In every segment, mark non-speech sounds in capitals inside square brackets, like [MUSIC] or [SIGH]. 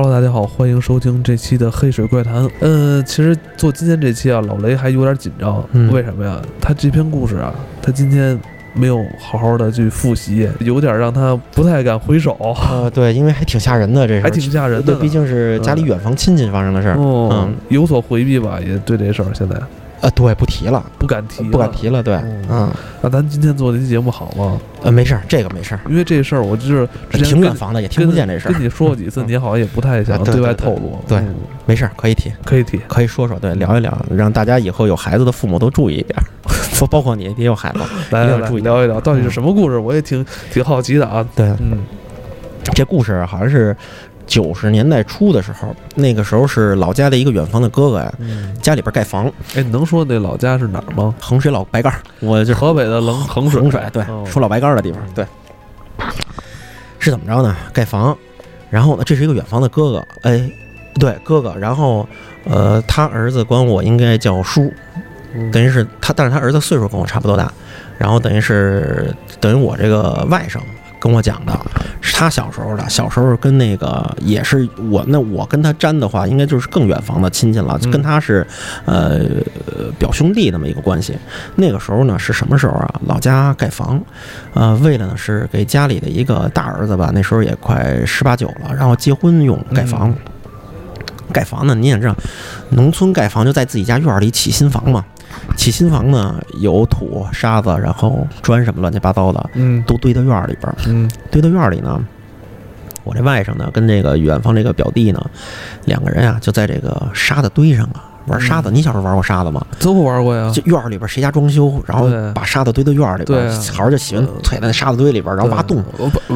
Hello，大家好，欢迎收听这期的《黑水怪谈》。呃，其实做今天这期啊，老雷还有点紧张，嗯。为什么呀？他这篇故事啊，他今天没有好好的去复习，有点让他不太敢回首，呃，对，因为还挺吓人的，这是还挺吓人的对，毕竟是家里远房亲戚发生的事儿。哦嗯，有所回避吧，也对这事儿现在呃，对，不提了，不敢提，不敢。提了。对，嗯嗯，那咱今天做这期节目好吗？呃，没事儿，这个没事儿，因为这事儿我就是挺远房的，也听不见这事儿跟，你说过几次，嗯你好像也不太想啊对对外透露。对嗯没事儿，可以提，可以提。可以说说，对，聊一聊，让大家以后有孩子的父母都注意一点儿，[LAUGHS] 包包括你也有孩子。来来来，一定要注意聊一聊到底是什么故事，我也挺挺好奇的啊。对，嗯，这故事好像是九十年代初的时候，那个时候是老家的一个远房的哥哥呀，嗯，家里边盖房，哎，你能说那老家是哪儿吗？衡水老白干儿，我就河北的衡衡水。衡水，对，哦。说老白干儿的地方，对，是怎么着呢？盖房，然后呢，这是一个远房的哥哥，哎，对，哥哥，然后呃，他儿子管我应该叫叔，嗯。等于是他，但是他儿子岁数跟我差不多大，然后等于是等于我这个外甥跟我讲的，是他小时候的，小时候跟那个也是我那我跟他沾的话，应该就是更远房的亲戚了，嗯跟他是呃表兄弟那么一个关系。那个时候呢是什么时候啊？老家盖房，呃，为了呢是给家里的一个大儿子吧，那时候也快十八九了，然后结婚用盖房。盖房呢，你也知道，农村盖房就在自己家院儿里起新房嘛。起新房呢，有土、沙子，然后砖什么乱七八糟的，嗯都堆到院儿里边儿。嗯堆到院儿里呢，我这外甥呢，跟这个远方这个表弟呢，两个人啊、就在这个沙子堆上啊玩沙子。你小时候玩过沙子吗？都玩过呀。就院儿里边谁家装修，然后把沙子堆到院儿里边小孩儿就喜欢踩在那沙子堆里边儿，然后挖洞。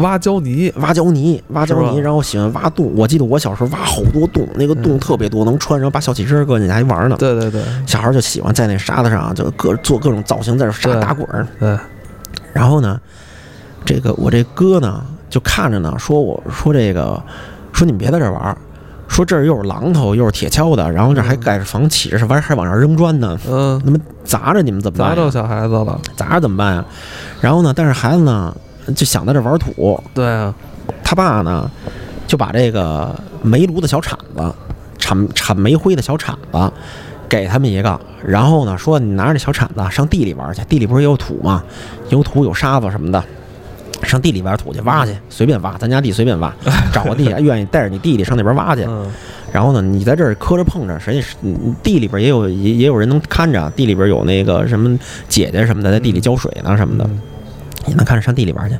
挖胶泥。挖胶泥，挖胶泥，然后喜欢挖洞。我记得我小时候挖好多洞，那个洞嗯特别多，能穿，然后把小汽车搁进去还玩呢。对对对小孩儿就喜欢在那沙子上就各做各种造型，在那沙子打滚儿。对，然后呢，这个我这哥呢就看着呢，说我说这个说你们别在这儿玩儿，说这儿又是榔头又是铁锹的，然后这儿还盖着房，起着是完还往上扔砖呢，嗯，那么砸着你们怎么办？砸着小孩子了。砸着怎么办呀？然后呢，但是孩子呢就想在这儿玩土，对啊，他爸呢就把这个煤炉的小铲子，铲铲煤灰的小铲子。给他们一个，然后呢，说你拿着这小铲子上地里玩去，地里不是也有土吗？有土有沙子什么的，上地里边土去挖去，随便挖，咱家地随便挖，[LAUGHS] 找个地，愿意带着你弟弟上那边挖去。嗯然后呢，你在这儿磕着碰着，谁嗯地里边也有也也有人能看着，地里边有那个什么姐姐什么的在地里浇水呢什么的，嗯你能看着上地里边去，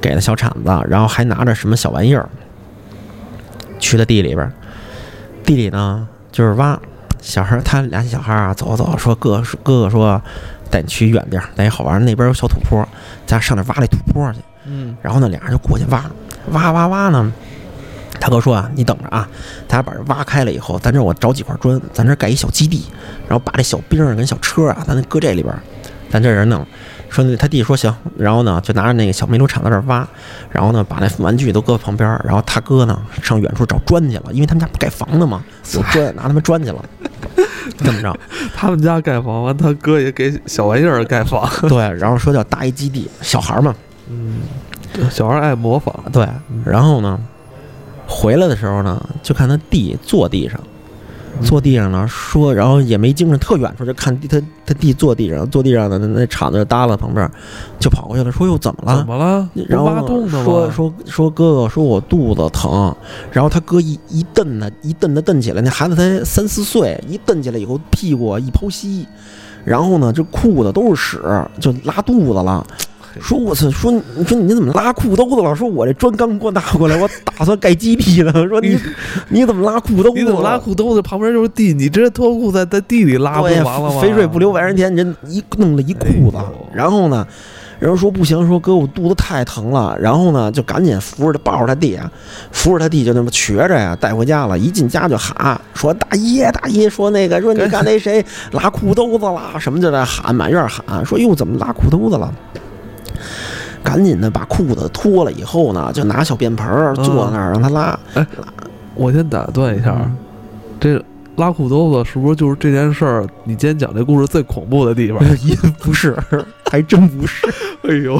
给了小铲子，然后还拿着什么小玩意儿，去了地里边，地里呢就是挖，小孩儿他俩小孩儿啊走走，说哥哥哥说带你去远地儿，带你好玩儿，那边有小土坡，咱上那儿挖那土坡去。嗯然后呢，俩人就过去挖，挖挖挖呢。大哥说啊，你等着啊，咱把这挖开了以后，咱这我找几块砖，咱这盖一小基地，然后把这小兵儿跟小车啊，咱搁这里边儿，咱这人弄。说那他弟说行，然后呢就拿着那个小煤炉铲在这儿挖，然后呢把那玩具都搁旁边儿，然后他哥呢上远处找砖去了，因为他们家不盖房子嘛，有砖拿他们砖去了，这么着。[LAUGHS] 他们家盖房完，他哥也给小玩意儿盖房。对，然后说叫搭一基地，小孩儿嘛，嗯，小孩爱模仿。对，然后呢，回来的时候呢，就看他弟坐地上，坐地上呢说，然后也没精神，特远处就看他他弟坐地上，坐地上的那那铲子耷拉旁边，就跑过去了，说又怎么了怎？么了？然后？说说说哥哥说我肚子疼，然后他哥一一蹬他一蹬他蹬起来，那孩子才三四岁，一蹬起来以后屁股一剖析，然后呢这裤子都是屎，就拉肚子了。说我操！说你说你怎么拉裤兜子了？说我这砖刚给我拿过来，我打算盖基地呢。说你你怎么拉裤兜子？你怎么拉？裤兜子？旁边就是地，你直接脱裤子在地里拉不对就完了吗？肥水不流外人田，人一弄了一裤子哎，然后呢，然后说不行，说哥我肚子太疼了，然后呢就赶紧扶着他抱着他弟啊，扶着他弟就那么瘸着呀带回家了，一进家就喊说大爷大爷，说那个说你看那谁拉裤兜子了，什么就在喊满院喊，说哟怎么拉裤兜子了？赶紧的把裤子脱了以后呢，就拿小便盆儿坐那儿让他拉。哎我先打断一下，嗯这拉裤兜子是不是就是这件事儿？你今天讲这故事最恐怖的地方？[LAUGHS] 也不是，还 [LAUGHS] 还真不是，哎呦，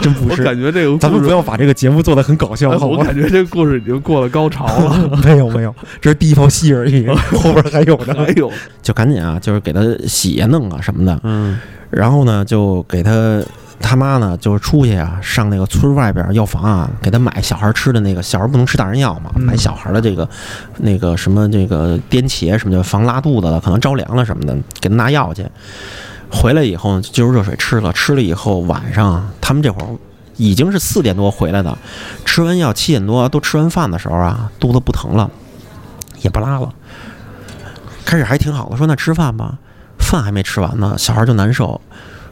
真不是。我感觉这个咱们不要把这个节目做得很搞笑，好吗？哎我感觉这个故事已经过了高潮了。[LAUGHS] 没有没有，这是第一泡戏而已，后边还有呢。哎呦，就赶紧啊，就是给他洗啊弄啊什么的，嗯然后呢，就给他他妈呢，就是出去啊，上那个村外边药房啊，给他买小孩吃的那个小孩不能吃大人药嘛，嗯买小孩的这个那个什么这个颠茄什么的，防拉肚子的，可能着凉了什么的，给他拿药去。回来以后呢，就就热水吃了，吃了以后晚上他们这会儿已经是四点多回来的，吃完药七点多都吃完饭的时候啊，肚子不疼了，也不拉了。开始还挺好的，说那吃饭吧，饭还没吃完呢，小孩就难受，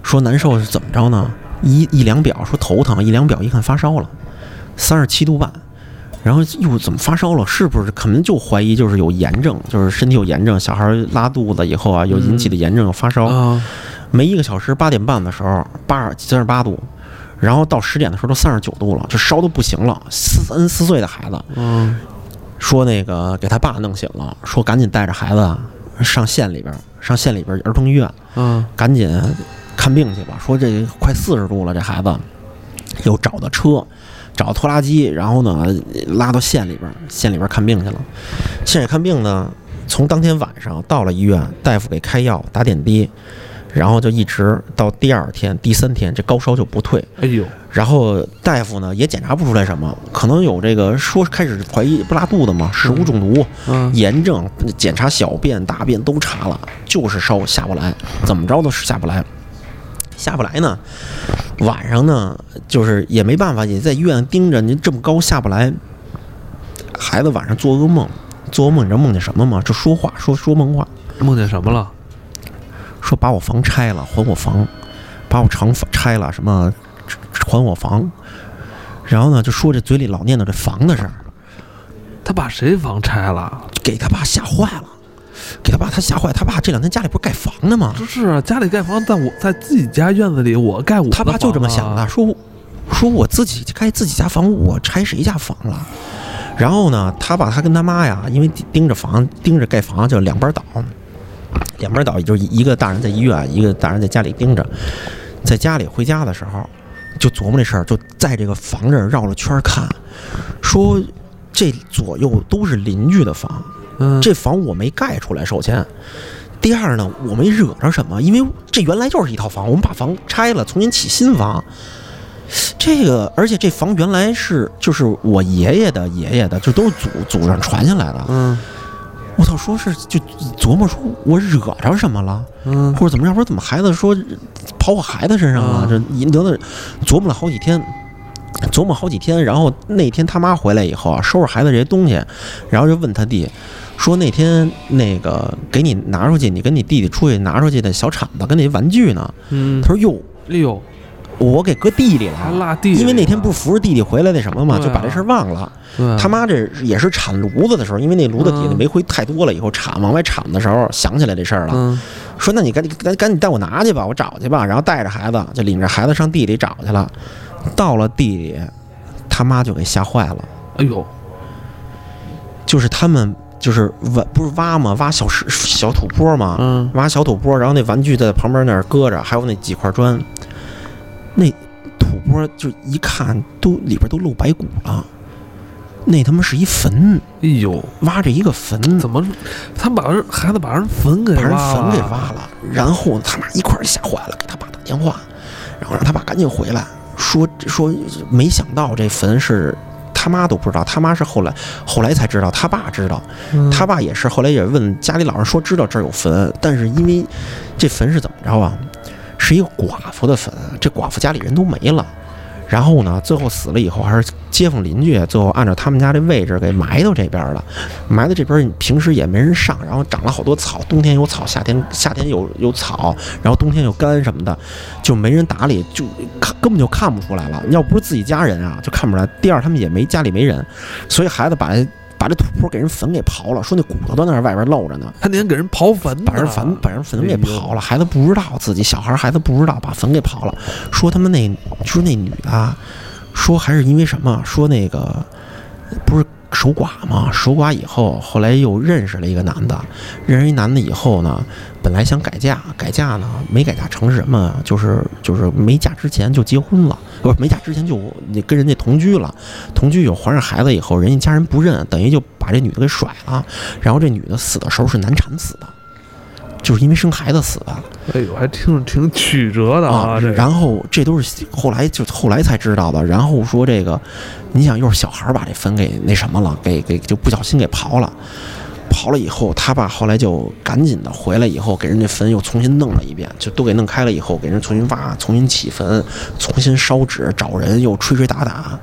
说难受是怎么着呢？一一量表说头疼，一量表一看发烧了，三十七度半。然后又怎么发烧了？是不是可能就怀疑就是有炎症，就是身体有炎症，小孩拉肚子以后啊，有引起的炎症发烧。啊，没一个小时，八点半的时候八三十八度，然后到十点的时候都三十九度了，就烧的不行了。四三四岁的孩子嗯说那个给他爸弄醒了，说赶紧带着孩子啊上县里边儿，上县里边儿儿童医院，嗯赶紧看病去吧。说这快四十度了，这孩子又找的车，找拖拉机，然后呢拉到县里边儿，县里边儿看病去了。县里看病呢，从当天晚上到了医院，大夫给开药打点滴，然后就一直到第二天、第三天，这高烧就不退。哎呦，然后大夫呢也检查不出来什么，可能有这个说开始怀疑不拉肚子嘛，食物中毒、嗯炎症，检查小便、大便都查了，就是烧下不来，怎么着都是下不来。下不来呢，晚上呢就是也没办法，也在医院盯着，您这么高下不来，孩子晚上做噩梦，做噩梦你知道梦见什么吗？就说话说说梦话，梦见什么了？说把我房拆了还我房，把我厂拆了什么还我房，然后呢就说这嘴里老念叨这房的事儿，他把谁房拆了？给他爸吓坏了，给他爸他吓坏，他爸这两天家里不是盖房呢吗？不是啊，家里盖房，在我在自己家院子里，我盖我的他爸就这么想的。说说我自己盖自己家房，我拆谁家房了？然后呢，他爸他跟他妈呀，因为盯着房盯着盖房，就两边倒，两边倒，也就是一个大人在医院，一个大人在家里盯着。在家里回家的时候，就琢磨这事儿，就在这个房这儿绕了圈看，说这左右都是邻居的房，嗯，这房我没盖出来，首先。第二呢，我没惹着什么，因为这原来就是一套房，我们把房拆了，重新起新房。这个，而且这房原来是就是我爷爷的爷爷的，就都是祖祖上传下来的。嗯我操，说是就琢磨说我惹着什么了，嗯或者怎么样，或者怎么孩子说跑我孩子身上了，啊这引得的琢磨了好几天，琢磨好几天，然后那天他妈回来以后啊，收拾孩子这些东西，然后就问他弟。说那天那个给你拿出去，你跟你弟弟出去拿出去的小铲子跟那些玩具呢？嗯，他说哟，哎呦，我给搁地里还了，落地，因为那天不是扶着弟弟回来那什么嘛，啊就把这事儿忘了。他妈这也是铲炉子的时候，因为那炉子底下嗯煤灰太多了，以后铲往外铲的时候想起来这事儿了，嗯说那你赶紧赶赶紧带我拿去吧，我找去吧。然后带着孩子就领着孩子上地里找去了，到了地里，他妈就给吓坏了，哎呦，就是他们就是挖不是挖吗？挖小石小土坡吗？嗯。挖小土坡，然后那玩具在旁边那儿搁着，还有那几块砖，那土坡就一看都里边都露白骨了，那他妈是一坟，哎呦，挖着一个坟，怎么他把人孩子把人坟给把人坟给挖了，然后他妈一块儿吓坏了，给他爸打电话，然后让他爸赶紧回来，说说没想到这坟是。他妈都不知道，他妈是后来后来才知道，他爸知道，嗯他爸也是后来也问家里老人说知道这儿有坟，但是因为这坟是怎么着啊？是一个寡妇的坟，这寡妇家里人都没了。然后呢，最后死了以后，还是街坊邻居最后按照他们家这位置给埋到这边了。埋到这边，平时也没人上，然后长了好多草，冬天有草，夏天夏天有有草，然后冬天又干什么的，就没人打理，就看根本就看不出来了。要不是自己家人啊，就看不出来。第二，他们也没家里没人，所以孩子把把这土坡给人坟给刨了，说那骨头都在那外边露着呢。他那天给人刨坟，把人坟把人坟给刨了，孩子不知道自己小孩孩子不知道把坟给刨了，说他们那说那女的啊，说还是因为什么？说那个不是守寡嘛，守寡以后，后来又认识了一个男的，认识一男的以后呢，本来想改嫁，改嫁呢没改嫁成什么？就是就是没嫁之前就结婚了，不是没嫁之前就跟人家同居了，同居有怀上孩子以后，人家家人不认，等于就把这女的给甩了，然后这女的死的时候是难产死的，就是因为生孩子死的。哎呦，还听着挺曲折的啊！这然后这都是后来就后来才知道的。然后说这个，你想又是小孩儿把这坟给那什么了，给给就不小心给刨了，刨了以后，他爸后来就赶紧的回来以后，给人家坟又重新弄了一遍，就都给弄开了以后，给人重新挖，重新起坟，重新烧纸，找人又吹吹打打，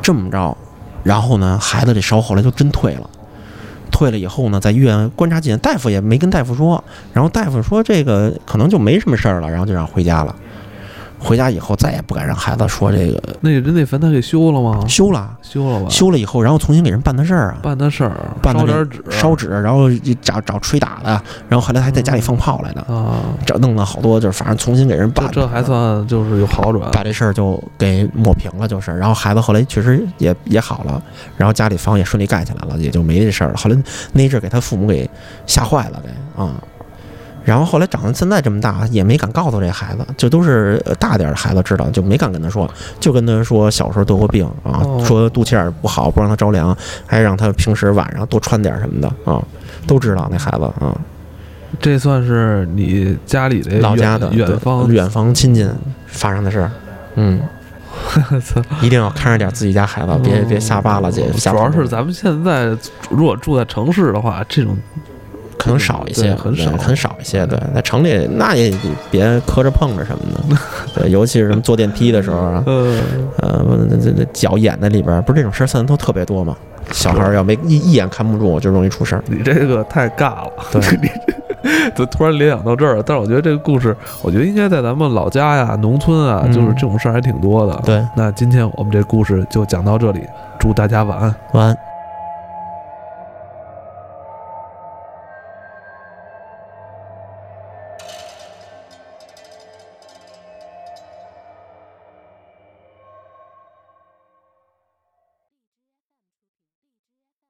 这么着，然后呢，孩子这烧后来就真退了。退了以后呢，在医院观察几天，大夫也没跟大夫说，然后大夫说这个可能就没什么事儿了，然后就让回家了。回家以后再也不敢让孩子说这个那人那坟他给修了吗？修了，修了吧？修了以后，然后重新给人办的事儿啊，办的事儿，办的点纸，烧纸，然后找找吹打的，然后后来还在家里放炮来的，啊，这弄了好多，就是反正重新给人办。这这还算就是有好转。把这事儿就给抹平了，就是，然后孩子后来确实也也好了，然后家里房也顺利盖起来了，也就没这事儿了。后来那一阵儿给他父母给吓坏了，给啊、然后后来长到现在这么大，也没敢告诉这孩子，就都是呃大点儿的孩子知道，就没敢跟他说，就跟他说小时候得过病啊，哦说肚脐眼儿不好，不让他着凉，还让他平时晚上多穿点儿什么的啊，都知道那孩子啊，这算是你家里的老家的远远方远方亲戚发生的事儿，嗯。[LAUGHS] 一定要看着点自己家孩子，别别瞎扒拉去。瞎主要是咱们现在如果住在城市的话，这种可能少一些，很少很少一些。对，在城里那也别磕着碰着什么的，对，[LAUGHS] 尤其是什么坐电梯的时候啊，呃，呃，这这这脚眼在里边儿，不是这种事儿现在都特别多吗？小孩儿要没一一眼看不住，就容易出事儿。你这个太尬了。对 [LAUGHS] 你 [LAUGHS] 就突然联想到这儿了。但是我觉得这个故事，我觉得应该在咱们老家呀、农村啊，嗯就是这种事儿还挺多的。对，那今天我们这故事就讲到这里，祝大家晚安。晚安。